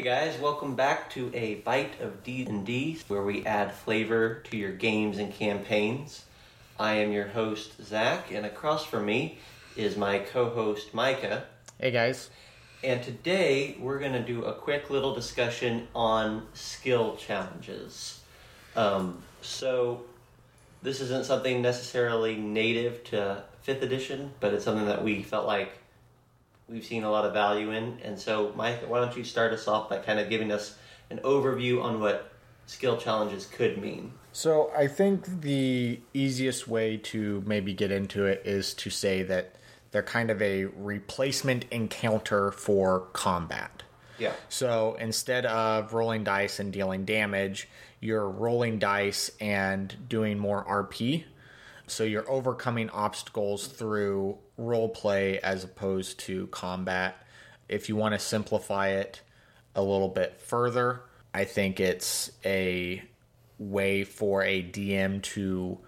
Hey guys, welcome back to a bite of D&D where we add flavor to your games and campaigns. I am your host Zach and across from me is my co-host Micah. Hey guys. And today we're going to do a quick little discussion on skill challenges. Um, so this isn't something necessarily native to 5th edition, but it's something that we felt like we've seen a lot of value in. And so, Mike, why don't you start us off by kind of giving us an overview on what skill challenges could mean? So, I think the easiest way to maybe get into it is to say that they're kind of a replacement encounter for combat. Yeah. So instead of rolling dice and dealing damage, you're rolling dice and doing more RP. So you're overcoming obstacles through role play as opposed to combat. If you want to simplify it a little bit further, I think it's a way for a DM to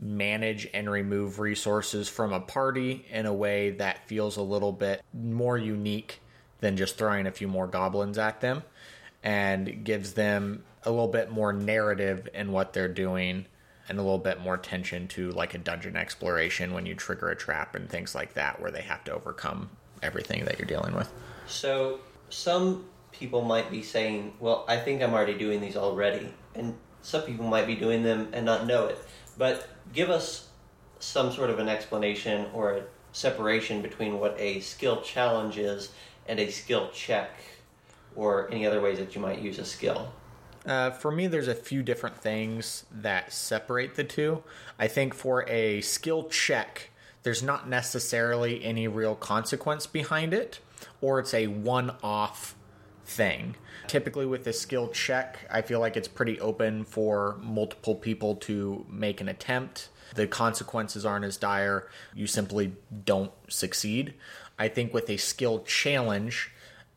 manage and remove resources from a party in a way that feels a little bit more unique than just throwing a few more goblins at them and gives them a little bit more narrative in what they're doing and a little bit more tension to like a dungeon exploration when you trigger a trap and things like that where they have to overcome everything that you're dealing with. So some people might be saying, "Well, I think I'm already doing these already." And some people might be doing them and not know it. But give us some sort of an explanation or a separation between what a skill challenge is and a skill check or any other ways that you might use a skill. Uh, for me, there's a few different things that separate the two. I think for a skill check, there's not necessarily any real consequence behind it, or it's a one off thing. Typically, with a skill check, I feel like it's pretty open for multiple people to make an attempt. The consequences aren't as dire. You simply don't succeed. I think with a skill challenge,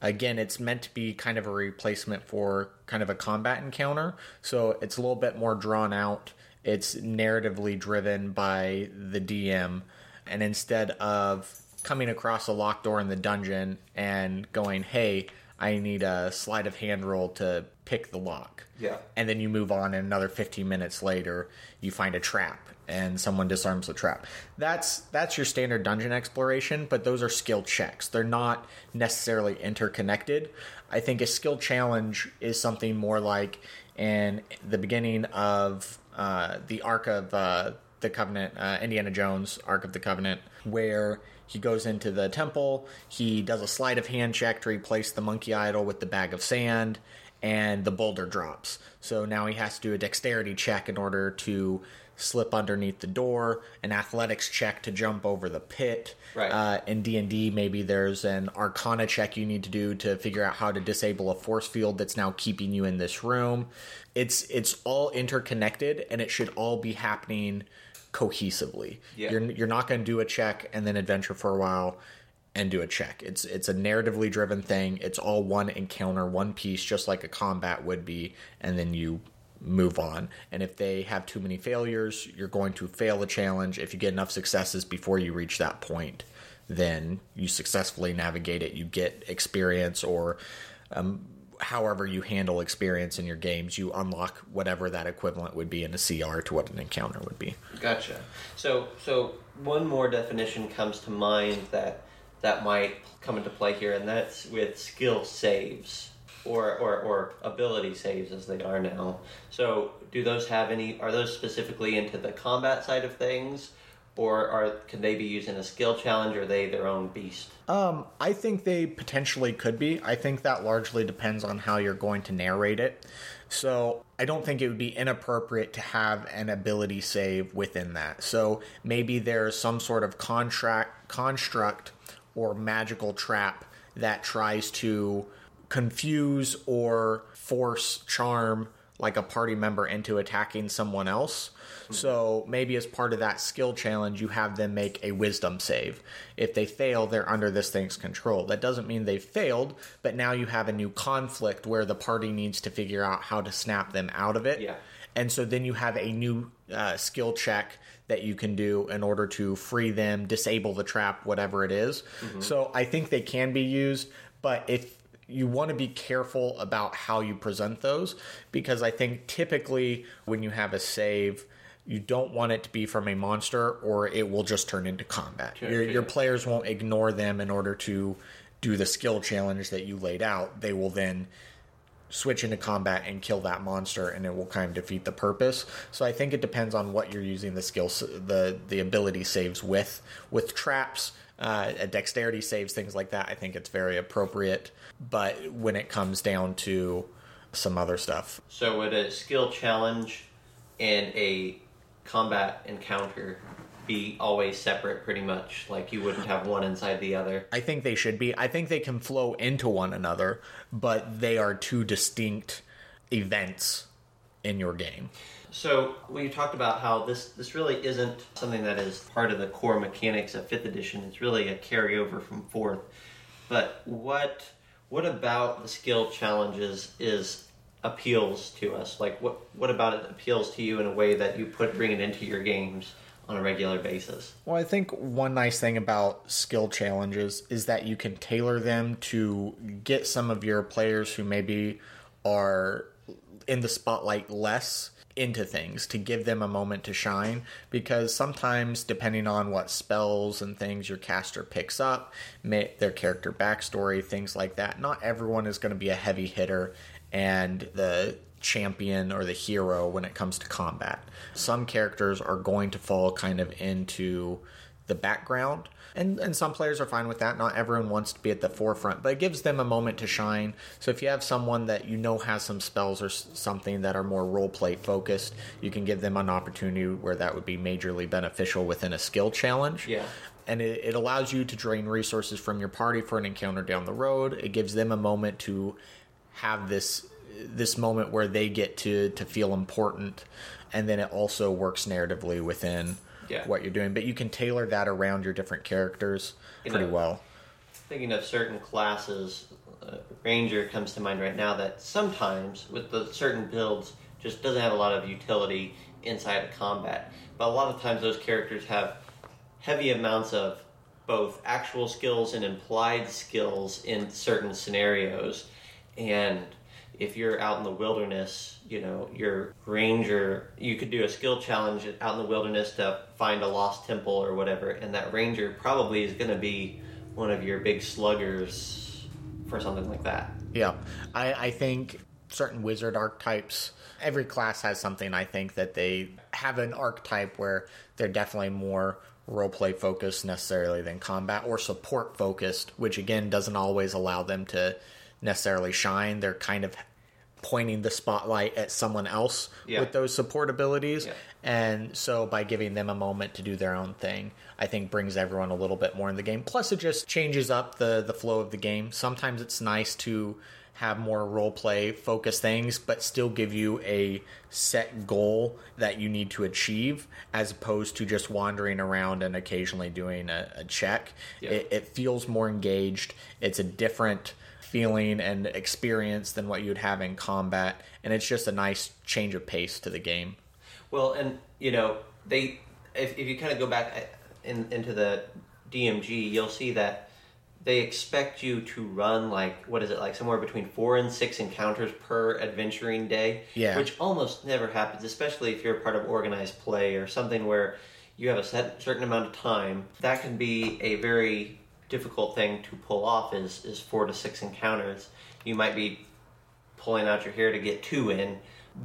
again, it's meant to be kind of a replacement for kind of a combat encounter. So it's a little bit more drawn out. It's narratively driven by the DM. And instead of coming across a locked door in the dungeon and going, hey, I need a sleight of hand roll to pick the lock. Yeah. And then you move on, and another 15 minutes later, you find a trap and someone disarms the trap. That's that's your standard dungeon exploration, but those are skill checks. They're not necessarily interconnected. I think a skill challenge is something more like in the beginning of uh, the arc of uh, the Covenant, uh, Indiana Jones Ark of the Covenant, where he goes into the temple, he does a sleight of hand check to replace the monkey idol with the bag of sand, and the boulder drops. So now he has to do a dexterity check in order to slip underneath the door, an athletics check to jump over the pit. Right. Uh, in D and D, maybe there's an Arcana check you need to do to figure out how to disable a force field that's now keeping you in this room. It's it's all interconnected, and it should all be happening cohesively. Yeah. You're you're not going to do a check and then adventure for a while and do a check. It's it's a narratively driven thing. It's all one encounter, one piece, just like a combat would be, and then you move on. And if they have too many failures, you're going to fail the challenge. If you get enough successes before you reach that point, then you successfully navigate it. You get experience or um, however you handle experience in your games, you unlock whatever that equivalent would be in a CR to what an encounter would be. Gotcha. So, so one more definition comes to mind that that might come into play here, and that's with skill saves or, or, or ability saves as they are now. So, do those have any? Are those specifically into the combat side of things, or are can they be used in a skill challenge? Or are they their own beast? Um, I think they potentially could be. I think that largely depends on how you're going to narrate it. So I don't think it would be inappropriate to have an ability save within that. So maybe there's some sort of contract construct or magical trap that tries to confuse or force charm like a party member into attacking someone else. So maybe as part of that skill challenge, you have them make a wisdom save. If they fail, they're under this thing's control. That doesn't mean they failed, but now you have a new conflict where the party needs to figure out how to snap them out of it. Yeah. And so then you have a new uh, skill check that you can do in order to free them, disable the trap, whatever it is. So I think they can be used, but if you want to be careful about how you present those because I think typically when you have a save, you don't want it to be from a monster or it will just turn into combat. Sure, your, sure. your players won't ignore them in order to do the skill challenge that you laid out. They will then switch into combat and kill that monster and it will kind of defeat the purpose so i think it depends on what you're using the skill the the ability saves with with traps uh, dexterity saves things like that i think it's very appropriate but when it comes down to some other stuff So would a skill challenge and a combat encounter be always separate pretty much? Like you wouldn't have one inside the other? i think they should be i think they can flow into one another but they are two distinct events in your game So we talked about how this this really isn't something that is part of the core mechanics of fifth edition, it's really a carryover from fourth. But what what about the skill challenges is appeals to us? Like what what about it appeals to you in a way that you put bring it into your games on a regular basis? Well, I think one nice thing about skill challenges is that you can tailor them to get some of your players who maybe are in the spotlight less into things to give them a moment to shine because sometimes depending on what spells and things your caster picks up their character backstory things like that not everyone is going to be a heavy hitter and the champion or the hero when it comes to combat. Some characters are going to fall kind of into the background. And, and some players are fine with that. Not everyone wants to be at the forefront, but it gives them a moment to shine. So if you have someone that you know has some spells or something that are more role play focused, you can give them an opportunity where that would be majorly beneficial within a skill challenge Yeah. and it, it allows you to drain resources from your party for an encounter down the road. It gives them a moment to have this this moment where they get to to feel important, and then it also works narratively within Yeah. what you're doing. But you can tailor that around your different characters You pretty know, well. Thinking of certain classes, uh, Ranger comes to mind right now that sometimes with the certain builds just doesn't have a lot of utility inside of combat. But a lot of times those characters have heavy amounts of both actual skills and implied skills in certain scenarios. And if you're out in the wilderness, you know, your ranger, you could do a skill challenge out in the wilderness to find a lost temple or whatever, and that ranger probably is going to be one of your big sluggers for something like that. Yeah, I, I think certain wizard archetypes. Every class has something. I think that they have an archetype where they're definitely more roleplay focused necessarily than combat or support focused, which again doesn't always allow them to necessarily shine. They're kind of pointing the spotlight at someone else Yeah. with those support abilities. Yeah. And so by giving them a moment to do their own thing, I think brings everyone a little bit more in the game. Plus it just changes up the the flow of the game. Sometimes it's nice to have more role play focused things but still give you a set goal that you need to achieve as opposed to just wandering around and occasionally doing a, a check Yeah. it, it feels more engaged it's a different feeling and experience than what you'd have in combat and it's just a nice change of pace to the game Well, and you know, they if, if you kind of go back uh, in, into the DMG, you'll see that they expect you to run like what is it like somewhere between four and six encounters per adventuring day. Yeah. which almost never happens, especially if you're a part of organized play or something where you have a set certain amount of time. That can be a very difficult thing to pull off. Is is four to six encounters. You might be pulling out your hair to get two in.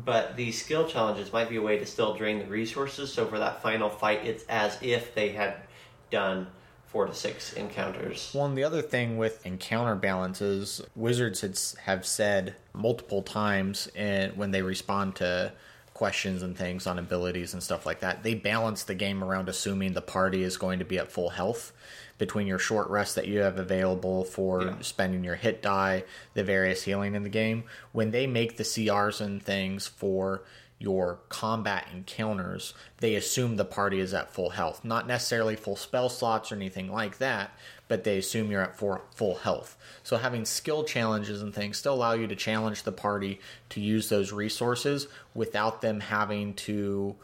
But these skill challenges might be a way to still drain the resources. So for that final fight, it's as if they had done four to six encounters. Well, and the other thing with encounter balances, wizards had, have said multiple times in, when they respond to questions and things on abilities and stuff like that, they balance the game around assuming the party is going to be at full health between your short rest that you have available for Yeah. spending your hit die, the various healing in the game. When they make the CRs and things for your combat encounters, they assume the party is at full health. Not necessarily full spell slots or anything like that, but they assume you're at full health. So having skill challenges and things still allow you to challenge the party to use those resources without them having to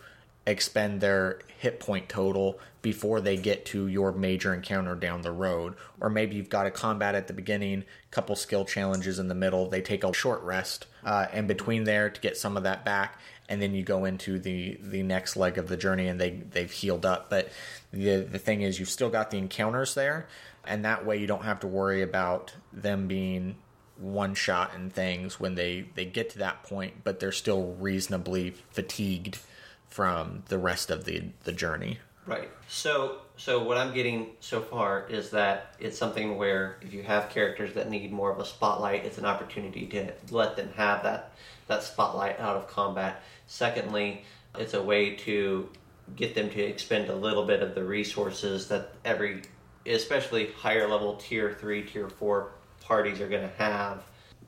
expend their hit point total before they get to your major encounter down the road. Or maybe you've got a combat at the beginning, couple skill challenges in the middle. They take a short rest uh, in between there to get some of that back, and then you go into the the next leg of the journey, and they they've healed up. But the the thing is, you've still got the encounters there, and that way you don't have to worry about them being one shot and things when they they get to that point, but they're still reasonably fatigued from the rest of the the journey. Right. So so what I'm getting so far is that it's something where if you have characters that need more of a spotlight, it's an opportunity to let them have that that spotlight out of combat. Secondly, it's a way to get them to expend a little bit of the resources that every especially higher level tier 3, tier 4 parties are going to have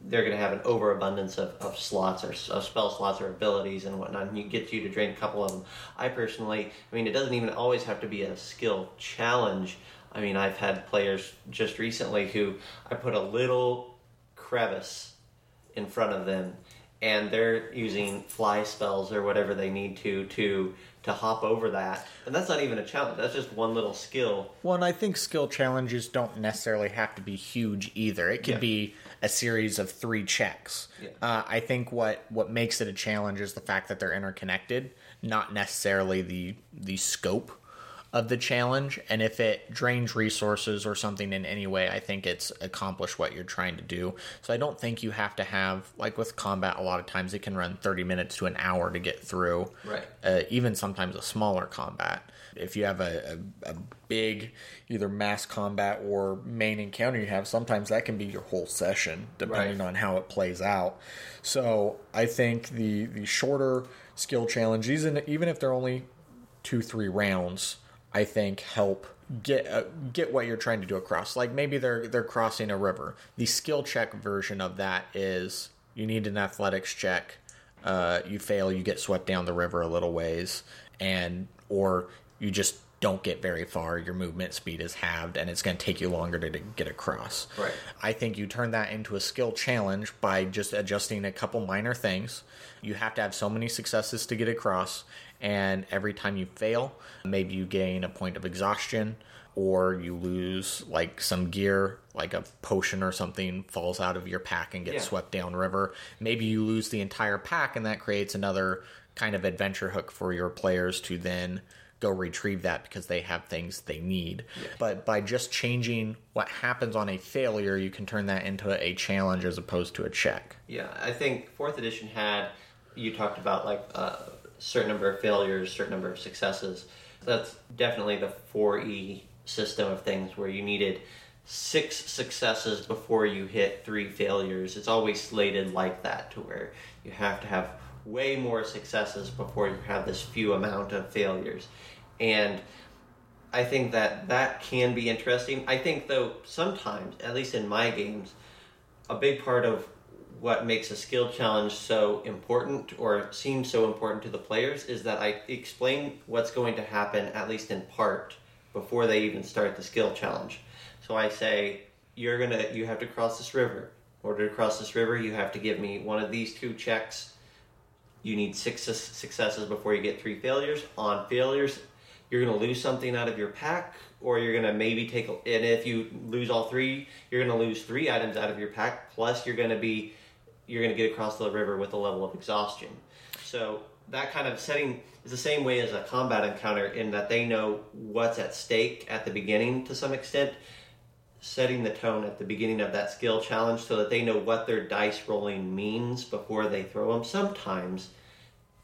they're going to have an overabundance of, of slots or of spell slots or abilities and whatnot, and you get you to drain a couple of them. I personally, I mean, it doesn't even always have to be a skill challenge. I mean, I've had players just recently who I put a little crevice in front of them, and they're using fly spells or whatever they need to to to hop over that. And that's not even a challenge. That's just one little skill. Well, and I think skill challenges don't necessarily have to be huge either. It could Yeah. be a series of three checks. Yeah. Uh, I think what what makes it a challenge is the fact that they're interconnected, not necessarily the the scope of the challenge. And if it drains resources or something in any way, I think it's accomplished what you're trying to do. So I don't think you have to have like with combat. A lot of times it can run 30 minutes to an hour to get through Right. uh, even sometimes a smaller combat. If you have a, a, a big either mass combat or main encounter you have, sometimes that can be your whole session, depending Right. on how it plays out. So I think the the shorter skill challenges, and even if they're only two three rounds, I think help get uh, get what you're trying to do across. Like maybe they're they're crossing a river. The skill check version of that is you need an athletics check. Uh, you fail, you get swept down the river a little ways, and or you just don't get very far. Your movement speed is halved, and it's going to take you longer to, to get across. Right. I think you turn that into a skill challenge by just adjusting a couple minor things. You have to have so many successes to get across, and every time you fail, maybe you gain a point of exhaustion or you lose like some gear, like a potion or something falls out of your pack and gets Yeah. swept downriver. Maybe you lose the entire pack, and that creates another kind of adventure hook for your players to then go retrieve that because they have things they need. But by just changing what happens on a failure, you can turn that into a challenge as opposed to a check. Yeah, I think fourth edition had you talked about like a certain number of failures, certain number of successes. That's definitely the four E system of things where you needed six successes before you hit three failures. It's always slated like that to where you have to have way more successes before you have this few amount of failures. And I think that that can be interesting. I think though sometimes, at least in my games, a big part of what makes a skill challenge so important or seems so important to the players is that I explain what's going to happen at least in part before they even start the skill challenge. So I say you're to you have to cross this river. In order to cross this river, you have to give me one of these two checks. You need six successes before you get three failures. On failures, you're going to lose something out of your pack, or you're going to maybe take. And if you lose all three, you're going to lose three items out of your pack. Plus, you're going to be you're going to get across the river with a level of exhaustion. So that kind of setting is the same way as a combat encounter in that they know what's at stake at the beginning to some extent setting the tone at the beginning of that skill challenge so that they know what their dice rolling means before they throw them sometimes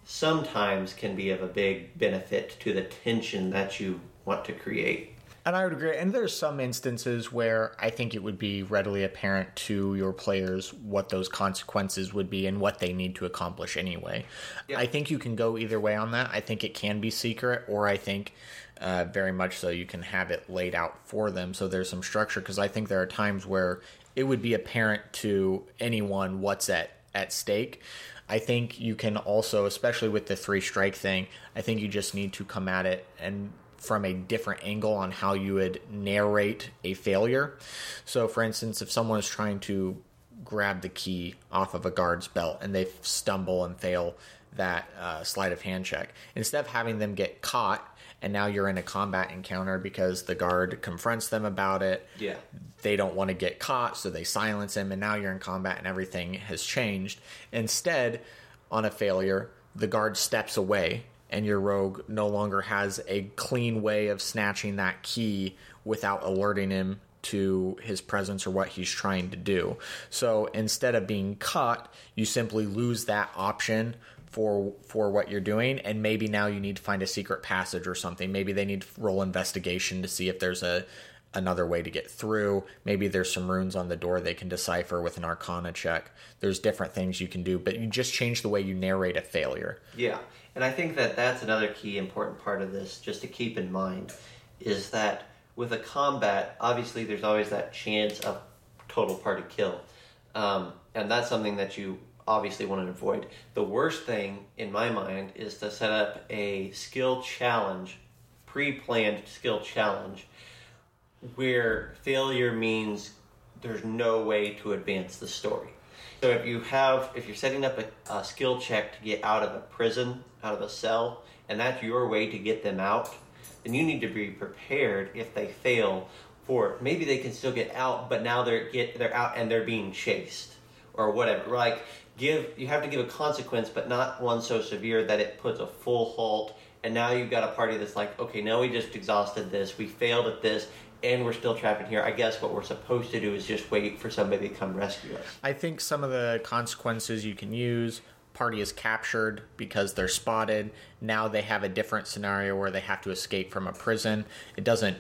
sometimes can be of a big benefit to the tension that you want to create And I would agree. And there's some instances where I think it would be readily apparent to your players what those consequences would be and what they need to accomplish anyway. Yeah. I think you can go either way on that. I think it can be secret, or I think uh, very much so you can have it laid out for them so there's some structure. Because I think there are times where it would be apparent to anyone what's at, at stake. I think you can also, especially with the three strike thing, I think you just need to come at it and from a different angle on how you would narrate a failure. So, for instance, if someone is trying to grab the key off of a guard's belt and they stumble and fail, that uh, sleight of hand check. Instead of having them get caught and now you're in a combat encounter because the guard confronts them about it. Yeah. They don't want to get caught, so they silence him, and now you're in combat and everything has changed. Instead, on a failure, the guard steps away and your rogue no longer has a clean way of snatching that key without alerting him to his presence or what he's trying to do. So instead of being caught, you simply lose that option for for what you're doing and maybe now you need to find a secret passage or something. Maybe they need to roll investigation to see if there's a another way to get through. Maybe there's some runes on the door they can decipher with an arcana check. There's different things you can do, but you just change the way you narrate a failure. Yeah. And I think that that's another key important part of this just to keep in mind is that with a combat, obviously there's always that chance of total party kill. Um, and that's something that you obviously want to avoid. The worst thing in my mind is to set up a skill challenge, pre planned skill challenge, where failure means there's no way to advance the story. So if you have, if you're setting up a, a skill check to get out of a prison, out of a cell, and that's your way to get them out, then you need to be prepared if they fail for maybe they can still get out, but now they're get they're out and they're being chased or whatever. Like give you have to give a consequence, but not one so severe that it puts a full halt. And now you've got a party that's like, okay, now we just exhausted this, we failed at this, and we're still trapped in here. I guess what we're supposed to do is just wait for somebody to come rescue us. I think some of the consequences you can use party is captured because they're spotted. Now they have a different scenario where they have to escape from a prison. It doesn't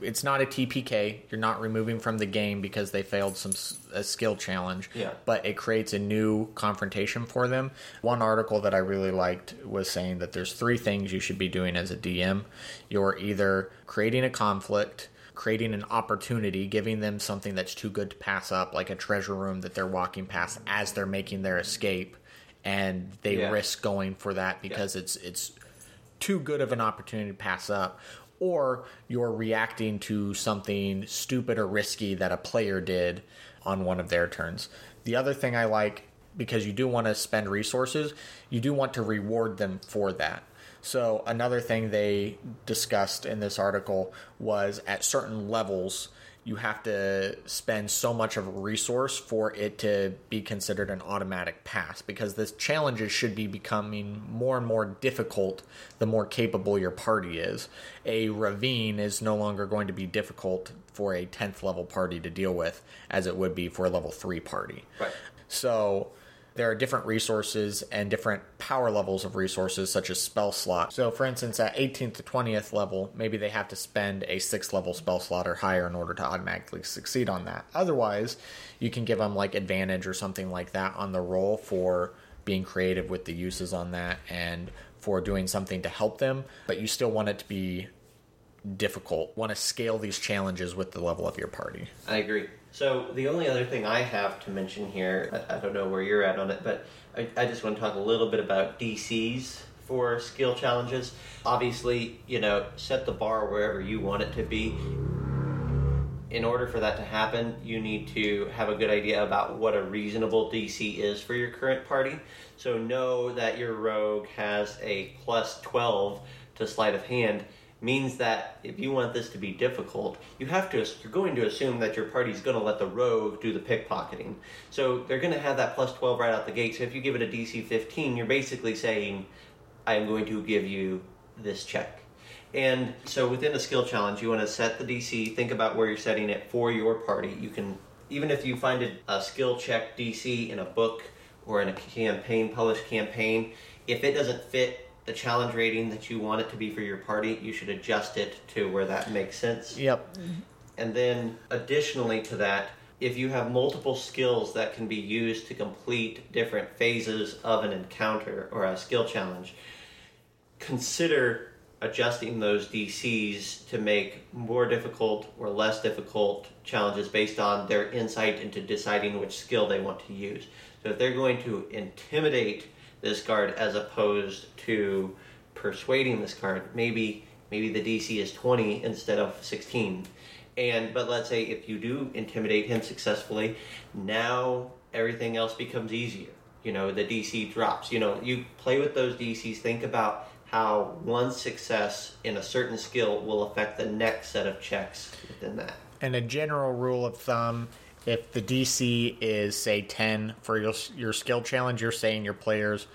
it's not a TPK. You're not removing from the game because they failed some a skill challenge. Yeah. But it creates a new confrontation for them. One article that I really liked was saying that there's three things you should be doing as a DM. You're either creating a conflict, creating an opportunity, giving them something that's too good to pass up, like a treasure room that they're walking past as they're making their escape, and they Yeah. risk going for that because it's it's too good of an opportunity to pass up or you're reacting to something stupid or risky that a player did on one of their turns. The other thing I like because you do want to spend resources, you do want to reward them for that. So another thing they discussed in this article was at certain levels you have to spend so much of a resource for it to be considered an automatic pass because the challenges should be becoming more and more difficult the more capable your party is. A ravine is no longer going to be difficult for a 10th level party to deal with as it would be for a level 3 party. Right. So there are different resources and different power levels of resources, such as spell slot. So, for instance, at 18th to 20th level, maybe they have to spend a 6th level spell slot or higher in order to automatically succeed on that. Otherwise, you can give them like advantage or something like that on the roll for being creative with the uses on that and for doing something to help them, but you still want it to be difficult. Want to scale these challenges with the level of your party. I agree. So the only other thing I have to mention here, I, I don't know where you're at on it, but I, I just want to talk a little bit about DCs for skill challenges. Obviously, you know, set the bar wherever you want it to be. In order for that to happen, you need to have a good idea about what a reasonable DC is for your current party. So know that your rogue has a plus 12 to sleight of hand means that if you want this to be difficult, you have to you're going to assume that your party's going to let the rogue do the pickpocketing. So they're going to have that plus 12 right out the gate. So if you give it a DC 15, you're basically saying I am going to give you this check. And so within a skill challenge, you want to set the DC, think about where you're setting it for your party. You can even if you find a, a skill check DC in a book or in a campaign, published campaign, if it doesn't fit the challenge rating that you want it to be for your party, you should adjust it to where that makes sense. Yep. Mm-hmm. And then, additionally to that, if you have multiple skills that can be used to complete different phases of an encounter or a skill challenge, consider adjusting those DCs to make more difficult or less difficult challenges based on their insight into deciding which skill they want to use. So, if they're going to intimidate this card as opposed to persuading this card, maybe maybe the DC is 20 instead of 16. And but let's say if you do intimidate him successfully, now everything else becomes easier. you know the DC drops. You know, you play with those DCs. Think about how one success in a certain skill will affect the next set of checks within that. And a general rule of thumb if the DC is say 10 for your your skill challenge, you're saying your players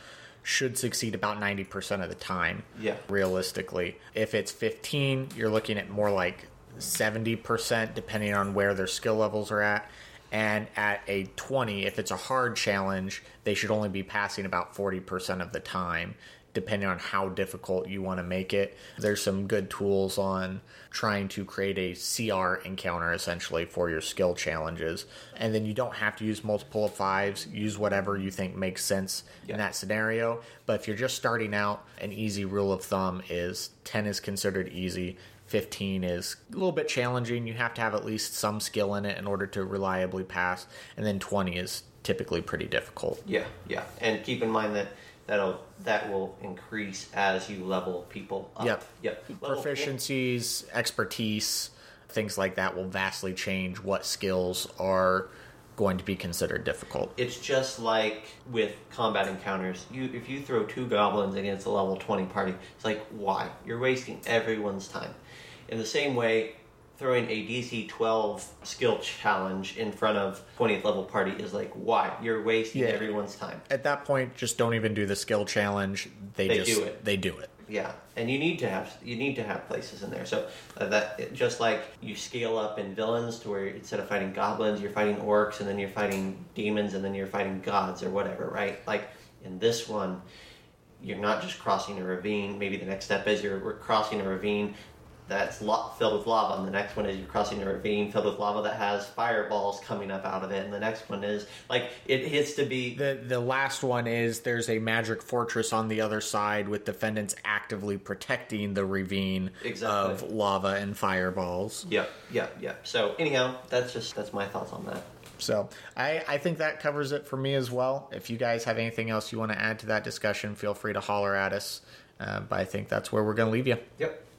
should succeed about 90% of the time. Yeah. Realistically. If it's 15, you're looking at more like 70% depending on where their skill levels are at. And at a 20, if it's a hard challenge, they should only be passing about 40% of the time depending on how difficult you want to make it. There's some good tools on trying to create a CR encounter essentially for your skill challenges. And then you don't have to use multiple of fives, use whatever you think makes sense Yeah. in that scenario. But if you're just starting out, an easy rule of thumb is 10 is considered easy. 15 is a little bit challenging. You have to have at least some skill in it in order to reliably pass. And then 20 is typically pretty difficult. Yeah, yeah, and keep in mind that that'll that will increase as you level people up. Yep. Yep. Level- proficiencies, expertise, things like that will vastly change what skills are going to be considered difficult. It's just like with combat encounters. You if you throw two goblins against a level twenty party, it's like why? You're wasting everyone's time. In the same way, throwing a DC twelve skill challenge in front of twentieth level party is like why? You're wasting Yeah. everyone's time. At that point, just don't even do the skill challenge. They, They just do it. they do it. Yeah, and you need to have you need to have places in there. So uh, that it- just like you scale up in villains to where instead of fighting goblins, you're fighting orcs, and then you're fighting demons, and then you're fighting gods or whatever, right? Like in this one, you're not just crossing a ravine. Maybe the next step is you're we're crossing a ravine that's lo- filled with lava, and the next one is you're crossing a ravine filled with lava that has fireballs coming up out of it, and the next one is like it hits to be The the last one is there's a magic fortress on the other side with defendants actively protecting the ravine Exactly. of lava and fireballs. Yep, yep, yep. So anyhow, that's just that's my thoughts on that. So I, I think that covers it for me as well. If you guys have anything else you want to add to that discussion, feel free to holler at us. Uh, but I think that's where we're going to leave you. Yep.